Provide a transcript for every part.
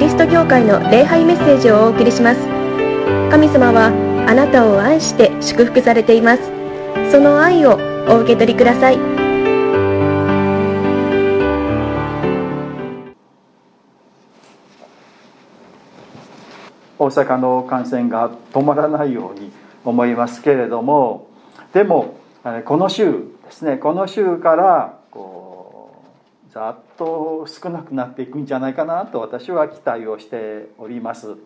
リスト教会の礼拝メッセージをお送りします。神様はあなたを愛して祝福されています。その愛をお受け取りください。大阪の感染が止まらないように思いますけれどもでもこの週ですねこの週からこうざっと少なくなっていくんじゃないかなと私は期待をしております。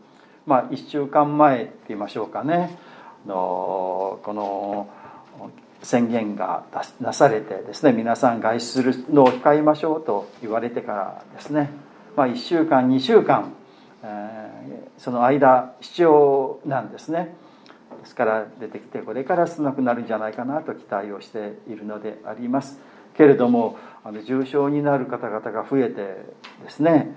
まあ1週間前って言いましょうかね。のこの宣言がなされてですね皆さん外出するのを控えましょうと言われてからですね、まあ、1週間2週間、えー、その間必要なんですね。ですから出てきてこれから少なくなるんじゃないかなと期待をしているのであります。けれどもあの重症になる方々が増えてですね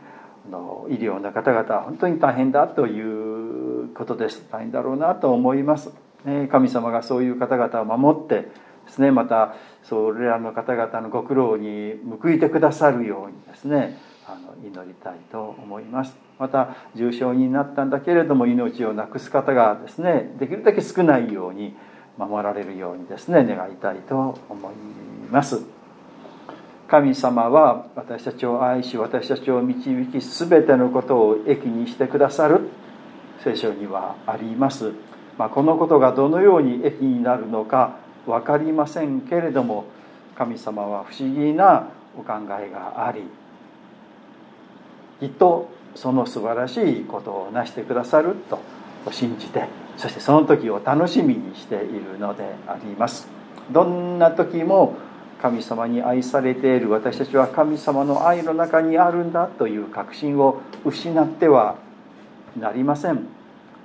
あの医療の方々は本当に大変だということです大変だろうなと思います、ね、神様がそういう方々を守ってですねまたそれらの方々のご苦労に報いてくださるようにですねあの祈りたいと思います。また重症になったんだけれども命をなくす方がですねできるだけ少ないように守られるようにですね願いたいと思います。神様は私たちを愛し私たちを導き全てのことを益にしてくださる。聖書にはあります、まあ、このことがどのように益になるのか分かりませんけれども神様は不思議なお考えがありきっとその素晴らしいことを成してくださると信じてそしてその時を楽しみにしているのであります。どんな時も神様に愛されている私たちは神様の愛の中にあるんだという確信を失ってはなりません。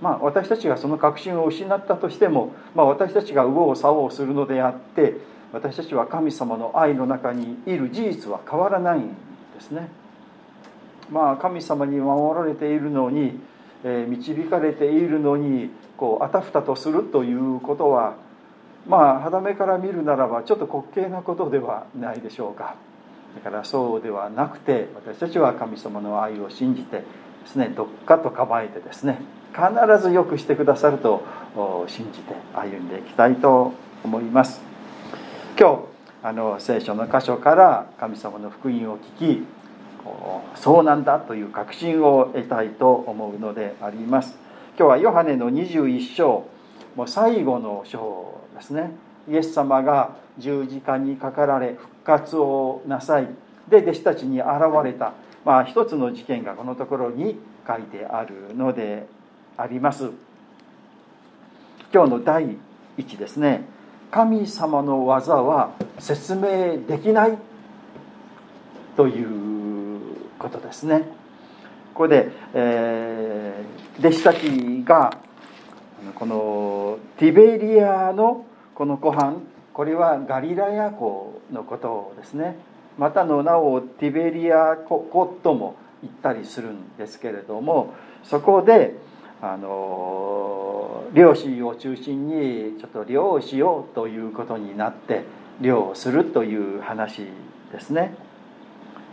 まあ私たちがその確信を失ったとしても、まあ、私たちが右往左往するのであって私たちは神様の愛の中にいる事実は変わらないんですね。まあ神様に守られているのに、えー、導かれているのにこうあたふたとするということはまあ肌目から見るならばちょっと滑稽なことではないでしょうか。だからそうではなくて私たちは神様の愛を信じてですねどっかと構えてですね必ずよくしてくださると信じて歩んでいきたいと思います。今日あの聖書の箇所から神様の福音を聞きそうなんだという確信を得たいと思うのであります。今日はヨハネの21章もう最後の章ですね。イエス様が十字架にかかられ復活をなさい。で弟子たちに現れた、まあ、一つの事件がこのところに書いてあるのであります。今日の第一ですね。神様の技は説明できない。ということですね。ここで、えー、弟子たちがこのティベリアのこの湖畔これはガリラヤ湖のことですねまたの名をティベリア湖とも言ったりするんですけれどもそこであの漁師を中心にちょっと漁をしようということになって漁をするという話ですね。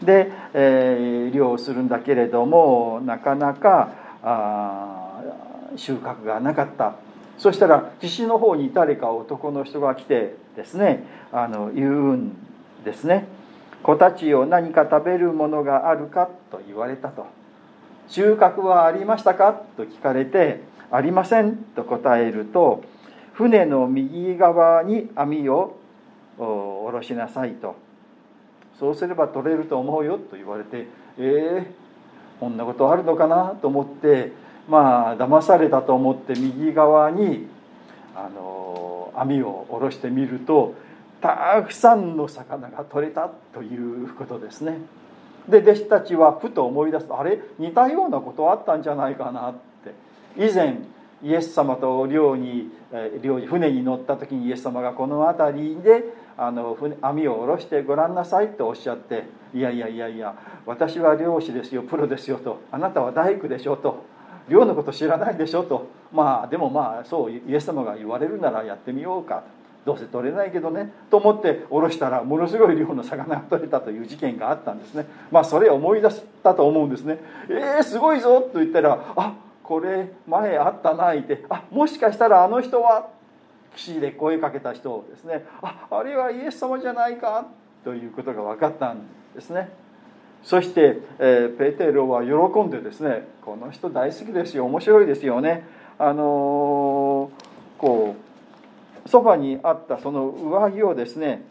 で、えー、漁をするんだけれどもなかなかあ収穫がなかったそしたら岸の方に誰か男の人が来てですねあの言うんですね「子たちよ何か食べるものがあるか?」と言われたと「収穫はありましたか?」と聞かれて「ありません」と答えると「船の右側に網を下ろしなさい」と「そうすれば取れると思うよ」と言われて「ええー、こんなことあるのかな?」と思ってまあ騙されたと思って右側にあの網を下ろしてみるとたくさんの魚が取れたということですね。で弟子たちはふと思い出すとあれ？似たようなことあったんじゃないかなって。以前イエス様と漁に漁に船に乗った時にイエス様がこの辺りであの網を下ろしてごらんなさいとおっしゃっていやいやいやいや私は漁師ですよプロですよとあなたは大工でしょと漁のこと知らないでしょとまあでもまあそうイエス様が言われるならやってみようかどうせ取れないけどねと思って下ろしたらものすごい量の魚が取れたという事件があったんですねまあそれを思い出したと思うんですねえー、すごいぞと言ったらあこれ前あったな言ってあもしかしたらあの人は岸で声かけた人をですねああれはイエス様じゃないかということが分かったんですね。そして、えー、ペテロは喜んでですねこの人大好きですよ面白いですよね。あのー、こうそばにあったその上着をですね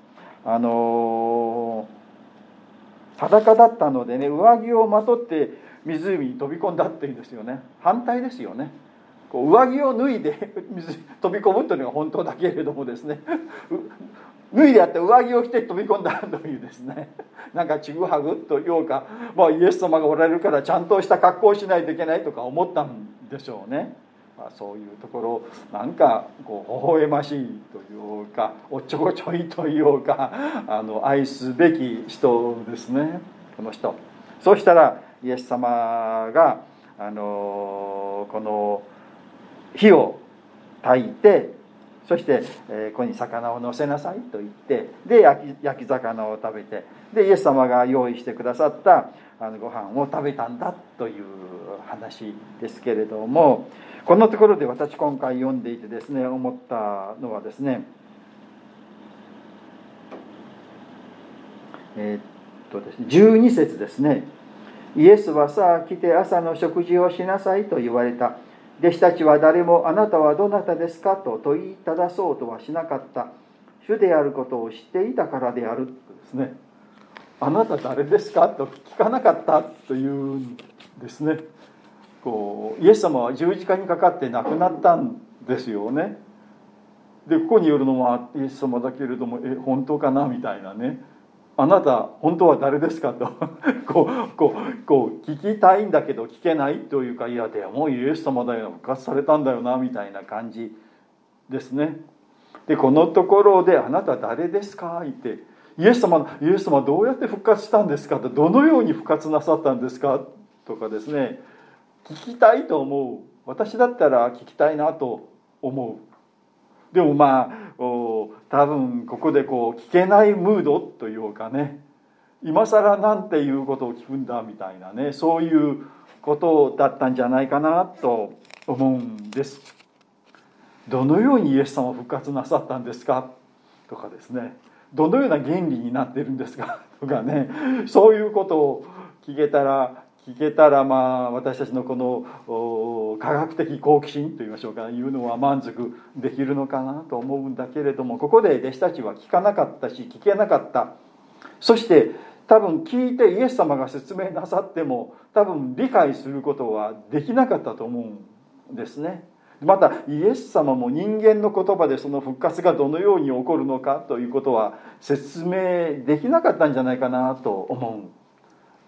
あのー、裸だったのでね上着をまとって湖に飛び込んだっていうんですよね。反対ですよね。こう上着を脱いで 水飛び込むというのが本当だけれどもですね。脱いであって上着を着て飛び込んだというですね。なんかちぐはぐというか、まあ、イエス様がおられるからちゃんとした格好をしないといけないとか思ったんでしょうね、まあ、そういうところなんかこう微笑ましいというかおっちょこちょいというかあの愛すべき人ですね。この人。そうしたらイエス様があのこの火を焚いてそして、えここに魚を乗せなさいと言ってで焼き焼き魚を食べてでイエス様が用意してくださったあのご飯を食べたんだという話ですけれどもこのところで私今回読んでいてですね思ったのはですねえー、っとですね12節ですね。イエスはさあ来て朝の食事をしなさいと言われた。弟子たちは誰もあなたはどなたですかと問いただそうとはしなかった。主であることを知っていたからであるとですね。あなた誰ですかと聞かなかったというんですね。こうイエス様は十字架にかかって亡くなったんですよね。でここによるのはイエス様だけれどもえ本当かなみたいなね。あなた本当は誰ですかと。こうこうこう聞きたいんだけど聞けないというかいやでもイエス様だよ復活されたんだよなみたいな感じですね。でこのところで「あなた誰ですか?」って「イエス様イエス様どうやって復活したんですか?」と「どのように復活なさったんですか?」とかですね。聞きたいと思う。私だったら聞きたいなと思う。でもまあ多分ここでこう聞けないムードというかね今更なんていうことを聞くんだみたいなねそういうことだったんじゃないかなと思うんです。どのようにイエス様復活なさったんですか？とかですね。どのような原理になってるんですか？とかね。そういうことを聞けたら聞けたらまあ私たちのこの科学的好奇心といいましょうかいうのは満足できるのかなと思うんだけれどもここで弟子たちは聞かなかったし聞けなかったそして多分聞いてイエス様が説明なさっても多分理解することはできなかったと思うんですね。またイエス様も人間の言葉でその復活がどのように起こるのかということは説明できなかったんじゃないかなと思う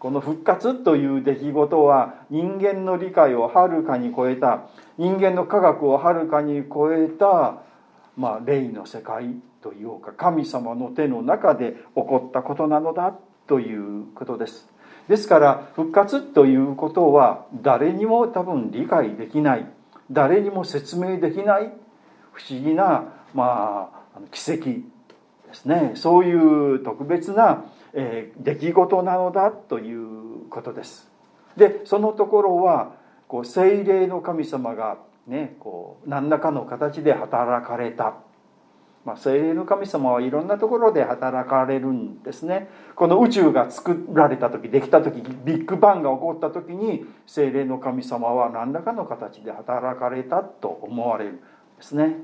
この復活という出来事は人間の理解をはるかに超えた人間の科学をはるかに超えた、まあ、霊の世界というか神様の手の中で起こったことなのだということです。ですから復活ということは誰にも多分理解できない。誰にも説明できない。不思議な、まあ、奇跡ですね。そういう特別なえー、出来事なのだということです。でそのところはこう精霊の神様がねこう何らかの形で働かれた。まあ、精霊の神様はいろんなところで働かれるんですね。この宇宙が作られた時できた時ビッグバンが起こった時に精霊の神様は何らかの形で働かれたと思われるんですね。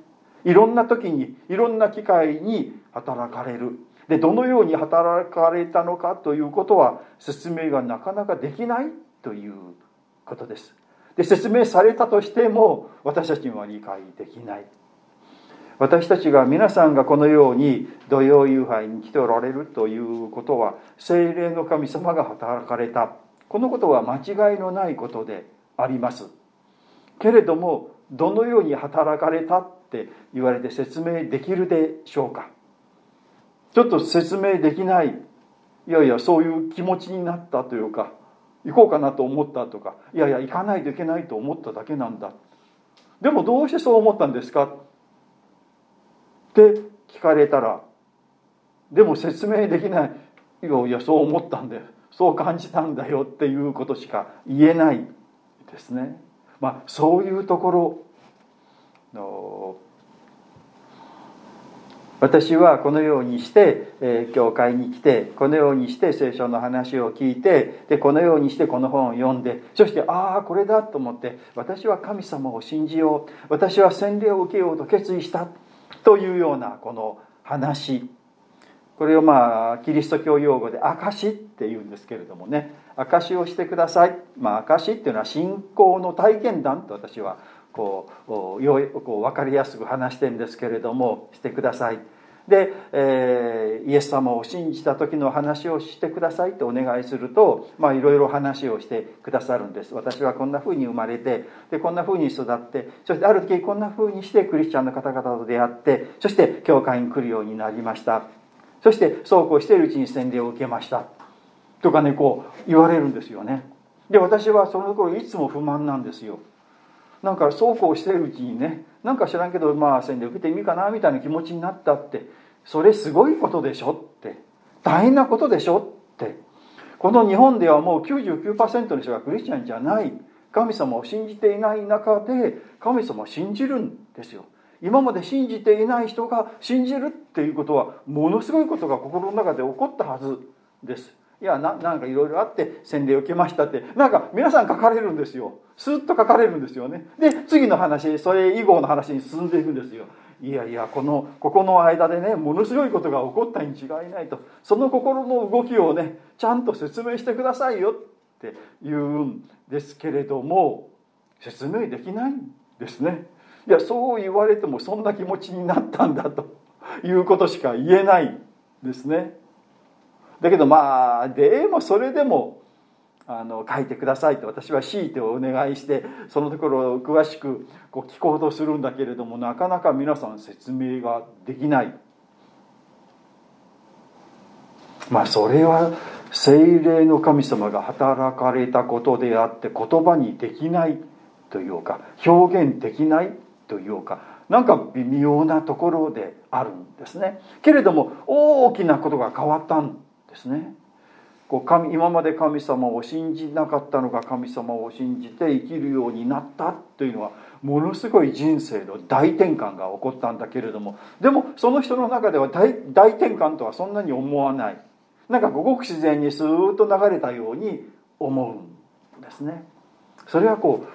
いろんな時にいろんな機会に働かれる。でどのように働かれたのかということは説明がなかなかできないということです。で説明されたとしても私たちには理解できない。私たちが皆さんがこのように土曜夕拝に来ておられるということは精霊の神様が働かれた。このことは間違いのないことであります。けれどもどのように働かれたって言われて説明できるでしょうか。ちょっと説明できない。いやいやそういう気持ちになったというか行こうかなと思ったとかいやいや行かないといけないと思っただけなんだ。でもどうしてそう思ったんですか？って聞かれたらでも説明できない。いやいやそう思ったんだよ。そう感じたんだよ。っていうことしか言えないですね。まあそういうところ私はこのようにして、えー、教会に来てこのようにして聖書の話を聞いてでこのようにしてこの本を読んでそしてああこれだと思って私は神様を信じよう私は洗礼を受けようと決意したというようなこの話。これをまあキリスト教用語で証って言うんですけれどもね。証をしてください。まあ証っていうのは信仰の体験談と私はこうよこう分かりやすく話してるんですけれどもしてください。で、えー、イエス様を信じた時の話をしてくださいとお願いするといろいろ話をしてくださるんです。私はこんなふうに生まれてでこんなふうに育ってそしてある時こんなふうにしてクリスチャンの方々と出会ってそして教会に来るようになりました。そしてそうこうしているうちに洗礼を受けました。とかねこう言われるんですよね。で私はその頃いつも不満なんですよ。なんかそうこうしてるうちにねなんか知らんけどまあ洗礼受けてみるかなみたいな気持ちになったってそれすごいことでしょって大変なことでしょってこの日本ではもう99%の人がクリスチャンじゃない神様を信じていない中で神様を信じるんですよ。今まで信じていない人が信じるっていうことはものすごいことが心の中で起こったはずです。いやななんかいろいろあって洗礼を受けましたってなんか皆さん書かれるんですよ。スッと書かれるんですよね。で次の話それ以後の話に進んでいくんですよ。いやいやこのここの間でねものすごいことが起こったに違いないと。その心の動きをねちゃんと説明してくださいよって言うんですけれども説明できないんですね。いやそう言われてもそんな気持ちになったんだということしか言えないですね。だけどまあでもそれでもあの書いてくださいと私は強いてお願いしてそのところを詳しくこう聞こうとするんだけれどもなかなか皆さん説明ができない。まあそれは精霊の神様が働かれたことであって言葉にできないというか表現できないというかなんか微妙なところであるんですね。けれども大きなことが変わったんですね。こう神今まで神様を信じなかったのが神様を信じて生きるようになったというのはものすごい人生の大転換が起こったんだけれどもでもその人の中では大大転換とはそんなに思わない。なんかごく自然にスーッと流れたように思うんですね。それはこ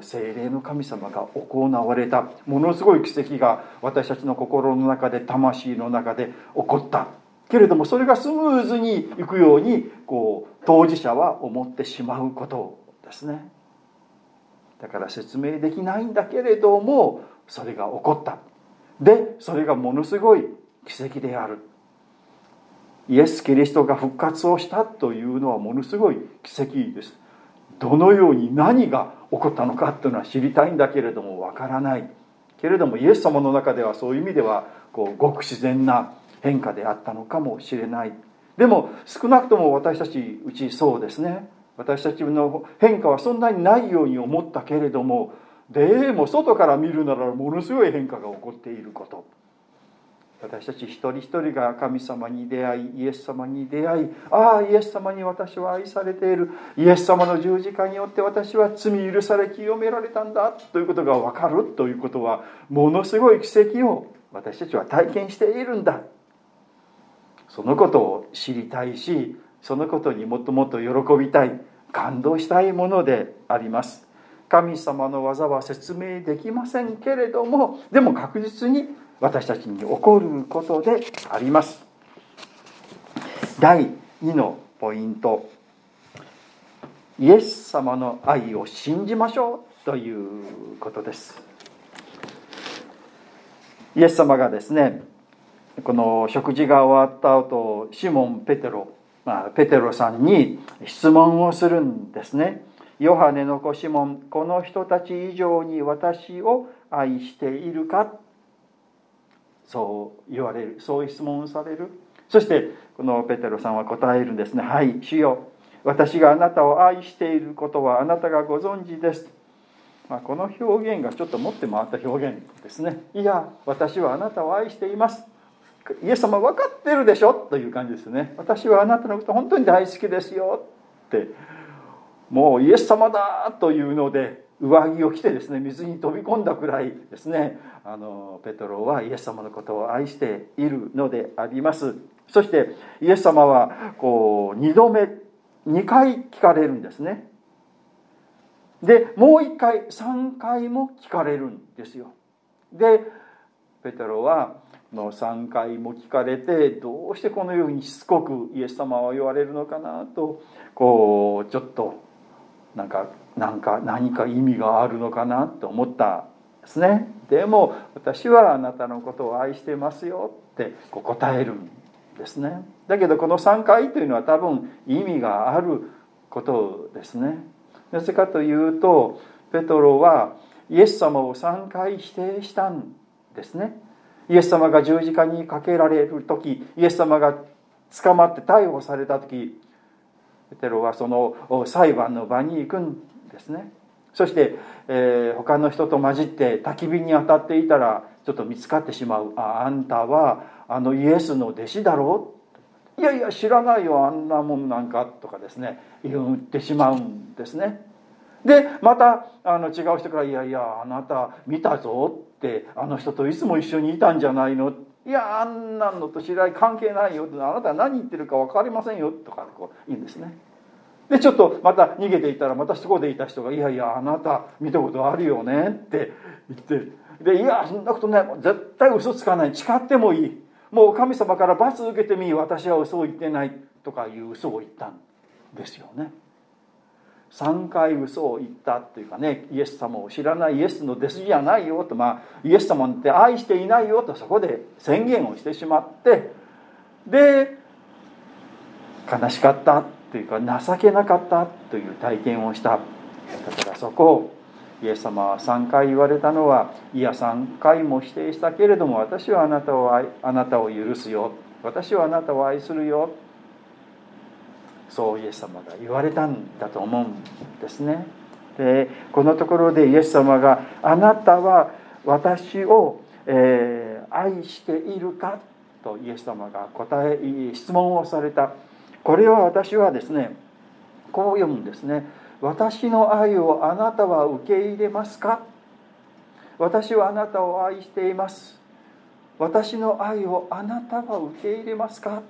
う精霊の神様が行われたものすごい奇跡が私たちの心の中で魂の中で起こった。けれどもそれがスムーズにいくようにこう当事者は思ってしまうことですね。だから説明できないんだけれどもそれが起こった。でそれがものすごい奇跡である。イエス・キリストが復活をしたというのはものすごい奇跡です。どのように何が起こったのかというのは知りたいんだけれどもわからない。けれどもイエス様の中ではそういう意味ではこうごく自然な変化であったのかもしれない。でも少なくとも私たちうちそうですね。私たちの変化はそんなにないように思ったけれどもでも外から見るならものすごい変化が起こっていること。私たち一人一人が神様に出会いイエス様に出会いああイエス様に私は愛されている。イエス様の十字架によって私は罪許され清められたんだ。ということが分かるということはものすごい奇跡を私たちは体験しているんだ。そのことを知りたいしそのことにもっともっと喜びたい感動したいものであります。神様の技は説明できませんけれどもでも確実に私たちに起こることであります。第2のポイント。イエス様の愛を信じましょうということです。イエス様がですねこの食事が終わった後シモン・ペテロ、まあ、ペテロさんに質問をするんですね。ヨハネの子シモンこの人たち以上に私を愛しているか？そう言われるそう質問される。そしてこのペテロさんは答えるんですね。はい主よ私があなたを愛していることはあなたがご存知です。まあ、この表現がちょっと持って回った表現ですね。いや私はあなたを愛しています。イエス様分かってるでしょ？という感じですね。私はあなたのこと本当に大好きですよって。もうイエス様だというので上着を着てですね水に飛び込んだくらいですね。あのペトロはイエス様のことを愛しているのであります。そしてイエス様はこう2度目2回聞かれるんですね。でもう1回3回も聞かれるんですよ。でペテロはの3回も聞かれてどうしてこのようにしつこくイエス様は言われるのかなとこうちょっとなんかなんか何か意味があるのかなと思ったですね。でも私はあなたのことを愛してますよってこう答えるんですね。だけどこの3回というのは多分意味があることですね。なぜかというとペトロはイエス様を3回否定したんですね。イエス様が十字架にかけられる時イエス様が捕まって逮捕された時ペテロはその裁判の場に行くんですね。そして、えー、他の人と混じって焚き火に当たっていたらちょっと見つかってしまう。ああんたはあのイエスの弟子だろ？ういやいや知らないよあんなもんなんかとかですね言ってしまうんですね。でまたあの違う人から「いやいやあなた見たぞ」ってあの人といつも一緒にいたんじゃないの？いやあんなのと知り合い関係ないよあなた何言ってるか分かりませんよとかこう言うんですね。でちょっとまた逃げていったらまたそこでいた人が「いやいやあなた見たことあるよね」って言ってで「いやそんなことない絶対嘘つかない。誓ってもいい。もう神様から罰受けてみ私は嘘を言ってない」とかいう嘘を言ったんですよね。3回嘘を言ったというかねイエス様を知らないイエスの弟子じゃないよとまあイエス様って愛していないよとそこで宣言をしてしまってで悲しかったというか情けなかったという体験をした。だからそこをイエス様は3回言われたのはいや3回も否定したけれども私はあなたを愛あなたを許すよ。私はあなたを愛するよ。そうイエス様が言われたんだと思うんですねでこのところでイエス様が「あなたは私を、えー、愛しているか?」とイエス様が答え質問をされたこれは私はですねこう読むんですね「私の愛をあなたは受け入れますか?」私はあなたを愛しています私の愛をあなたは受け入れますか？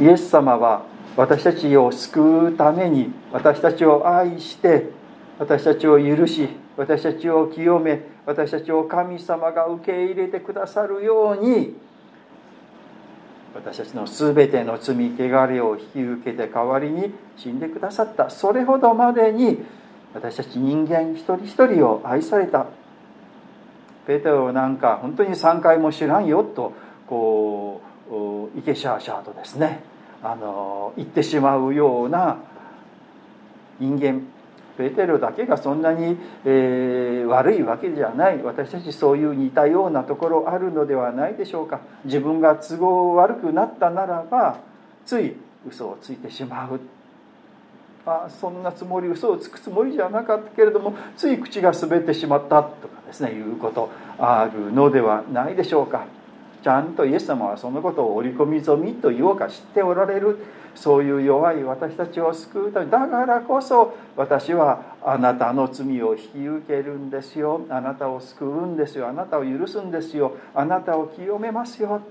イエス様は私たちを救うために私たちを愛して私たちを許し私たちを清め私たちを神様が受け入れてくださるように私たちの全ての罪汚れを引き受けて代わりに死んでくださった。それほどまでに私たち人間一人一人を愛された。ペテロなんか本当に3回も知らんよとこうイケシャーシャーとですね。あの言ってしまうような人間ペテロだけがそんなに、えー、悪いわけじゃない。私たちそういう似たようなところあるのではないでしょうか。自分が都合悪くなったならばつい嘘をついてしまう。あそんなつもり嘘をつくつもりじゃなかったけれどもつい口が滑ってしまったとかですねいうことあるのではないでしょうか。ちゃんとイエス様はそのことを織り込み済みと言おうか知っておられるそういう弱い私たちを救うためだからこそ私はあなたの罪を引き受けるんですよ。あなたを救うんですよ。あなたを許すんですよ。あなたを清めますよ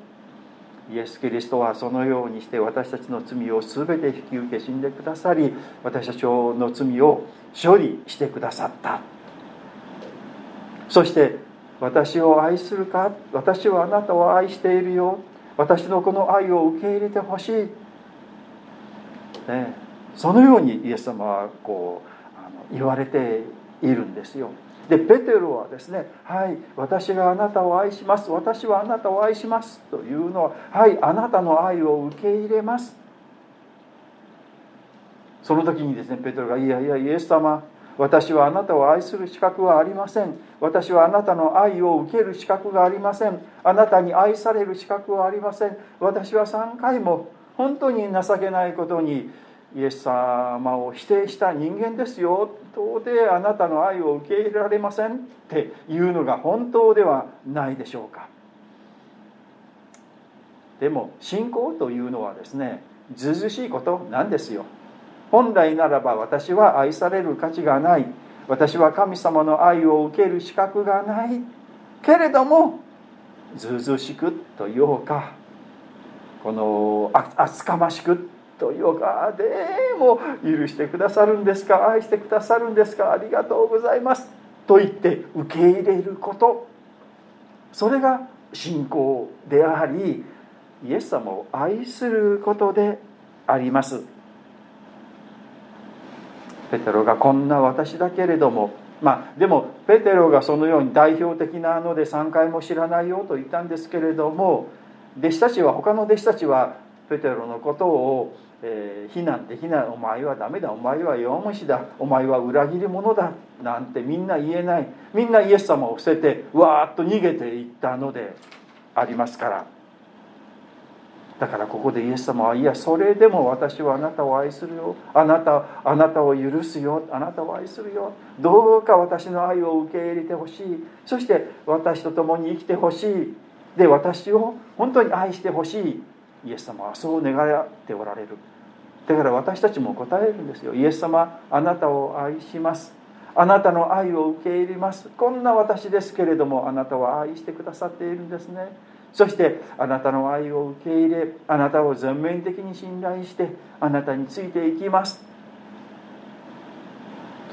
イエス・キリストはそのようにして私たちの罪を全て引き受け死んでくださり私たちの罪を処理してくださった。そして私を愛するか？私はあなたを愛しているよ。私のこの愛を受け入れてほしい、ね、そのようにイエス様はこうあの言われているんですよ。でペテロはですね「はい私があなたを愛します。私はあなたを愛します」というのは「はいあなたの愛を受け入れます」その時にですねペテロが「いやいやイエス様私はあなたを愛する資格はありません。私はあなたの愛を受ける資格がありません。あなたに愛される資格はありません。私は3回も本当に情けないことにイエス様を否定した人間ですよ。到底あなたの愛を受け入れられません？っていうのが本当ではないでしょうか。でも信仰というのはですねずうずしいことなんですよ。本来ならば私は愛される価値がない。私は神様の愛を受ける資格がない。けれどもずうずうしくというか。この厚かましくというか。でも許してくださるんですか？愛してくださるんですか？ありがとうございます。と言って受け入れること。それが信仰でありイエス様を愛することであります。ペテロがこんな私だけれどもまあでもペテロがそのように代表的なので3回も知らないよと言ったんですけれども弟子たちは他の弟子たちはペテロのことを、え、非難できないお前はダメだお前は弱虫だお前は裏切り者だなんてみんな言えない。みんなイエス様を捨ててわーっと逃げていったのでありますから。だからここでイエス様はいやそれでも私はあなたを愛するよ。あなたあなたを許すよ。あなたを愛するよ。どうか私の愛を受け入れてほしい。そして私と共に生きてほしい。で私を本当に愛してほしい。イエス様はそう願っておられる。だから私たちも答えるんですよ。イエス様あなたを愛します。あなたの愛を受け入れます。こんな私ですけれどもあなたは愛してくださっているんですね。そしてあなたの愛を受け入れあなたを全面的に信頼してあなたについていきます。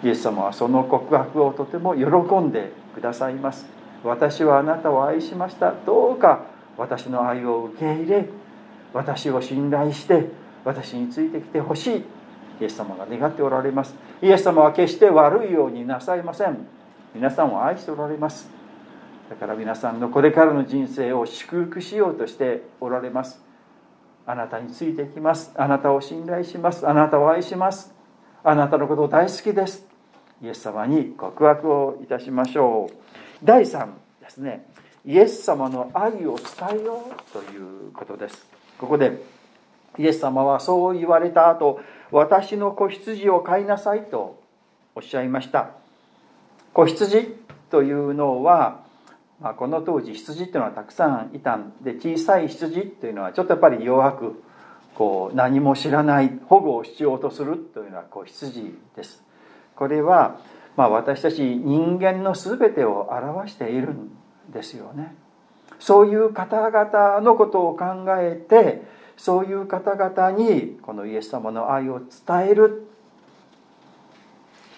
イエス様はその告白をとても喜んでくださいます。私はあなたを愛しました。どうか私の愛を受け入れ私を信頼して私についてきてほしい。イエス様が願っておられます。イエス様は決して悪いようになさいません。皆さんを愛しておられます。だから皆さんのこれからの人生を祝福しようとしておられます。あなたについていきます。あなたを信頼します。あなたを愛します。あなたのことを大好きです。イエス様に告白をいたしましょう。第3ですね。イエス様の愛を伝えようということです。ここでイエス様はそう言われた後私の子羊を飼いなさいとおっしゃいました。子羊というのは、まあ、この当時羊っていうのはたくさんいたんで小さい羊というのはちょっとやっぱり弱くこう何も知らない保護を必要とするというのは子羊です。これは、まあ、私たち人間の全てを表しているんですよね。そういう方々のことを考えてそういう方々にこのイエス様の愛を伝える。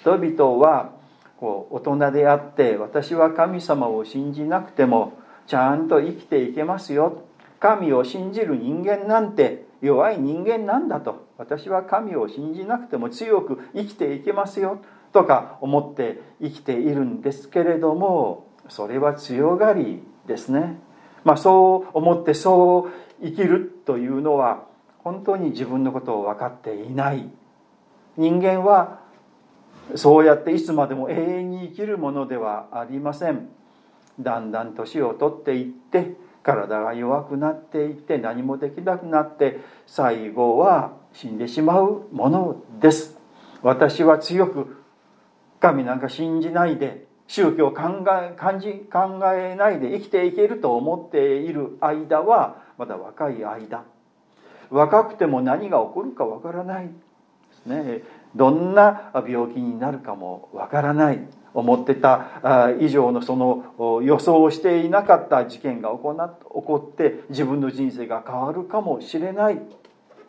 人々はこう大人であって私は神様を信じなくてもちゃんと生きていけますよ。神を信じる人間なんて弱い人間なんだと。私は神を信じなくても強く生きていけますよ。とか思って生きているんですけれどもそれは強がりですね。まあ、そう思ってそう生きる。というのは本当に自分のことを分かっていない。人間はそうやっていつまでも永遠に生きるものではありません。だんだん年を取っていって体が弱くなっていって何もできなくなって最後は死んでしまうものです。私は強く神なんか信じないで宗教を考え感じ考えないで生きていけると思っている間はまだ若い間。若くても何が起こるかわからないですね。どんな病気になるかもわからない。思ってた以上のその予想していなかった事件が起こって自分の人生が変わるかもしれない。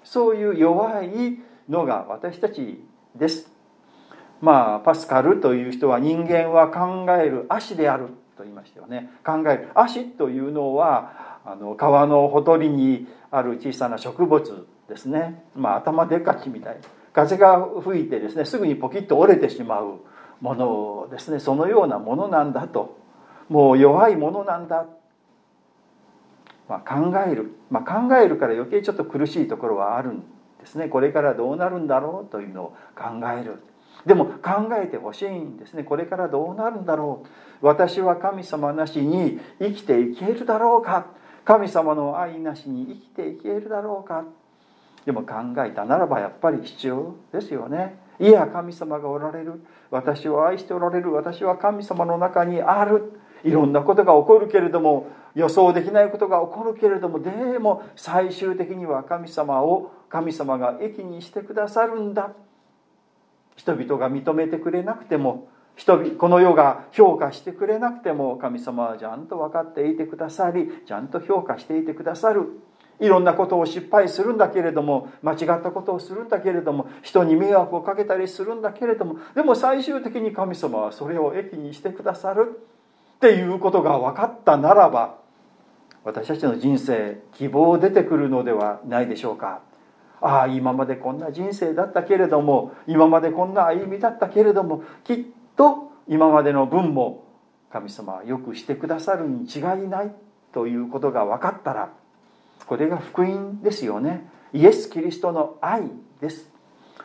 そういう弱いのが私たちです。まあパスカルという人は人間は考える足であると言いましたよね。考える足というのはあの川のほとりにある小さな植物ですね。まあ頭でかちみたい風が吹いてですねすぐにポキッと折れてしまうものですね。そのようなものなんだと。もう弱いものなんだ、まあ、考える、まあ、考えるから余計ちょっと苦しいところはあるんですね。これからどうなるんだろうというのを考える。でも考えてほしいんですね。これからどうなるんだろう。私は神様なしに生きていけるだろうか。神様の愛なしに生きていけるだろうか。でも考えたならばやっぱり必要ですよね。いや神様がおられる。私を愛しておられる。私は神様の中にある。いろんなことが起こるけれども予想できないことが起こるけれどもでも最終的には神様を神様が益にしてくださるんだ。人々が認めてくれなくても人々この世が評価してくれなくても神様はちゃんと分かっていてくださりちゃんと評価していてくださる。いろんなことを失敗するんだけれども間違ったことをするんだけれども人に迷惑をかけたりするんだけれどもでも最終的に神様はそれを益にしてくださる。っていうことが分かったならば私たちの人生希望出てくるのではないでしょうか。ああ今までこんな人生だったけれども今までこんな歩みだったけれどもきっと今までの分も神様はよくしてくださるに違いないということが分かったらこれが福音ですよね。イエス・キリストの愛です。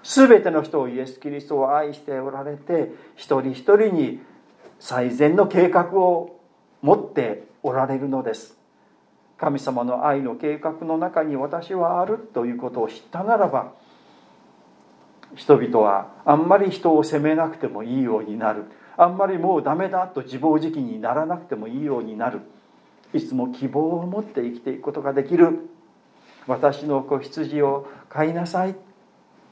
全ての人をイエス・キリストを愛しておられて一人一人に最善の計画を持っておられるのです。神様の愛の計画の中に私はあるということを知ったならば人々はあんまり人を責めなくてもいいようになる。あんまりもうダメだと自暴自棄にならなくてもいいようになる。いつも希望を持って生きていくことができる。私の子羊を飼いなさい、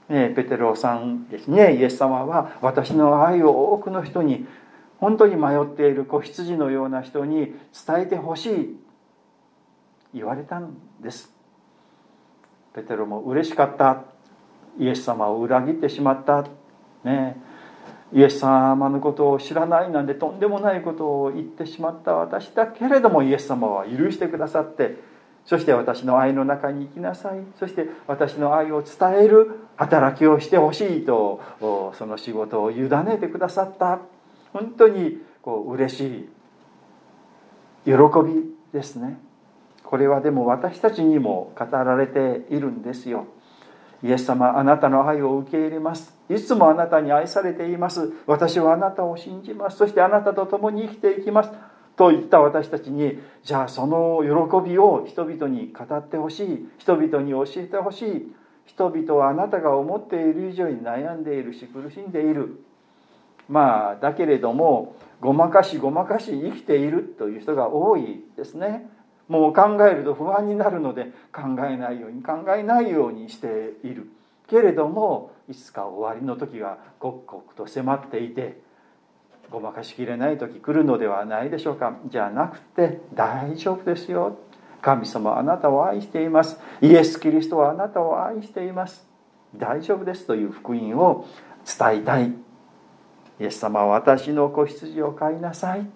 ね、ペテロさんですね。イエス様は私の愛を多くの人に本当に迷っている子羊のような人に伝えてほしい。言われたんです。ペテロも嬉しかった。イエス様を裏切ってしまった。ね。イエス様のことを知らないなんてとんでもないことを言ってしまった。私だけれどもイエス様は許してくださって。そして私の愛の中に行きなさい。そして私の愛を伝える。働きをしてほしいとその仕事を委ねてくださった。本当にこう嬉しい。喜びですね。これはでも私たちにも語られているんですよ。イエス様あなたの愛を受け入れます。いつもあなたに愛されています。私はあなたを信じます。そしてあなたと共に生きていきます。と言った私たちにじゃあその喜びを人々に語ってほしい。人々に教えてほしい。人々はあなたが思っている以上に悩んでいるし苦しんでいる。まあだけれどもごまかしごまかし生きているという人が多いですね。もう考えると不安になるので考えないように考えないようにしているけれどもいつか終わりの時が刻々と迫っていてごまかしきれない時来るのではないでしょうか。じゃなくて大丈夫ですよ。神様あなたを愛しています。イエス・キリストはあなたを愛しています。大丈夫ですという福音を伝えたい。イエス様は私の子羊を飼いなさい。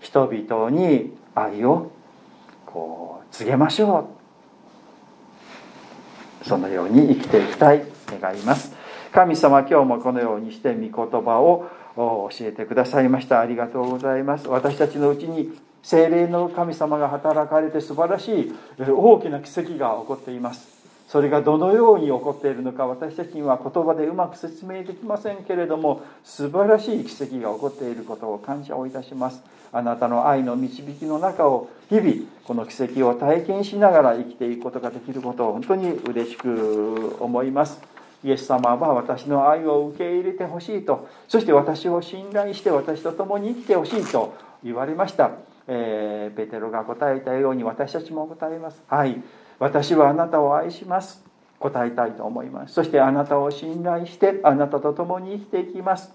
人々に愛をこう告げましょう。そのように生きていきたい。願います。神様今日もこのようにして御言葉を教えてくださいました。ありがとうございます。私たちのうちに精霊の神様が働かれて素晴らしい大きな奇跡が起こっています。それがどのように起こっているのか私たちには言葉でうまく説明できませんけれども素晴らしい奇跡が起こっていることを感謝をいたします。あなたの愛の導きの中を日々この奇跡を体験しながら生きていくことができることを本当に嬉しく思います。イエス様は私の愛を受け入れてほしいと。そして私を信頼して私と共に生きてほしいと言われました、えー、ペテロが答えたように私たちも答えます。はい。私はあなたを愛します。答えたいと思います。そしてあなたを信頼してあなたと共に生きていきます。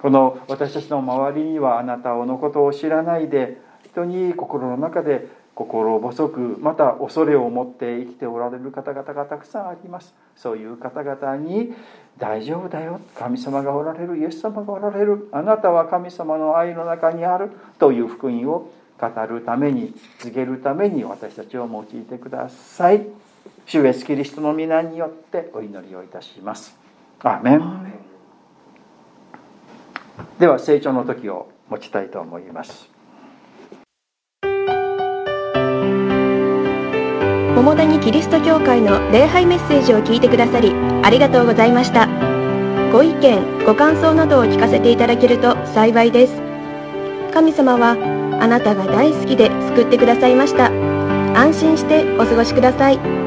この私たちの周りにはあなたのことを知らないで人に心の中で心細くまた恐れを持って生きておられる方々がたくさんあります。そういう方々に大丈夫だよ。神様がおられる。イエス様がおられる。あなたは神様の愛の中にある。という福音を語るために告げるために私たちを用いてください。主イエスキリストの皆によってお祈りをいたします。アーメン。では成長の時を持ちたいと思います。桃谷キリスト教会の礼拝メッセージを聞いてくださりありがとうございました。ご意見ご感想などを聞かせていただけると幸いです。神様はあなたが大好きで救ってくださいました。安心してお過ごしください。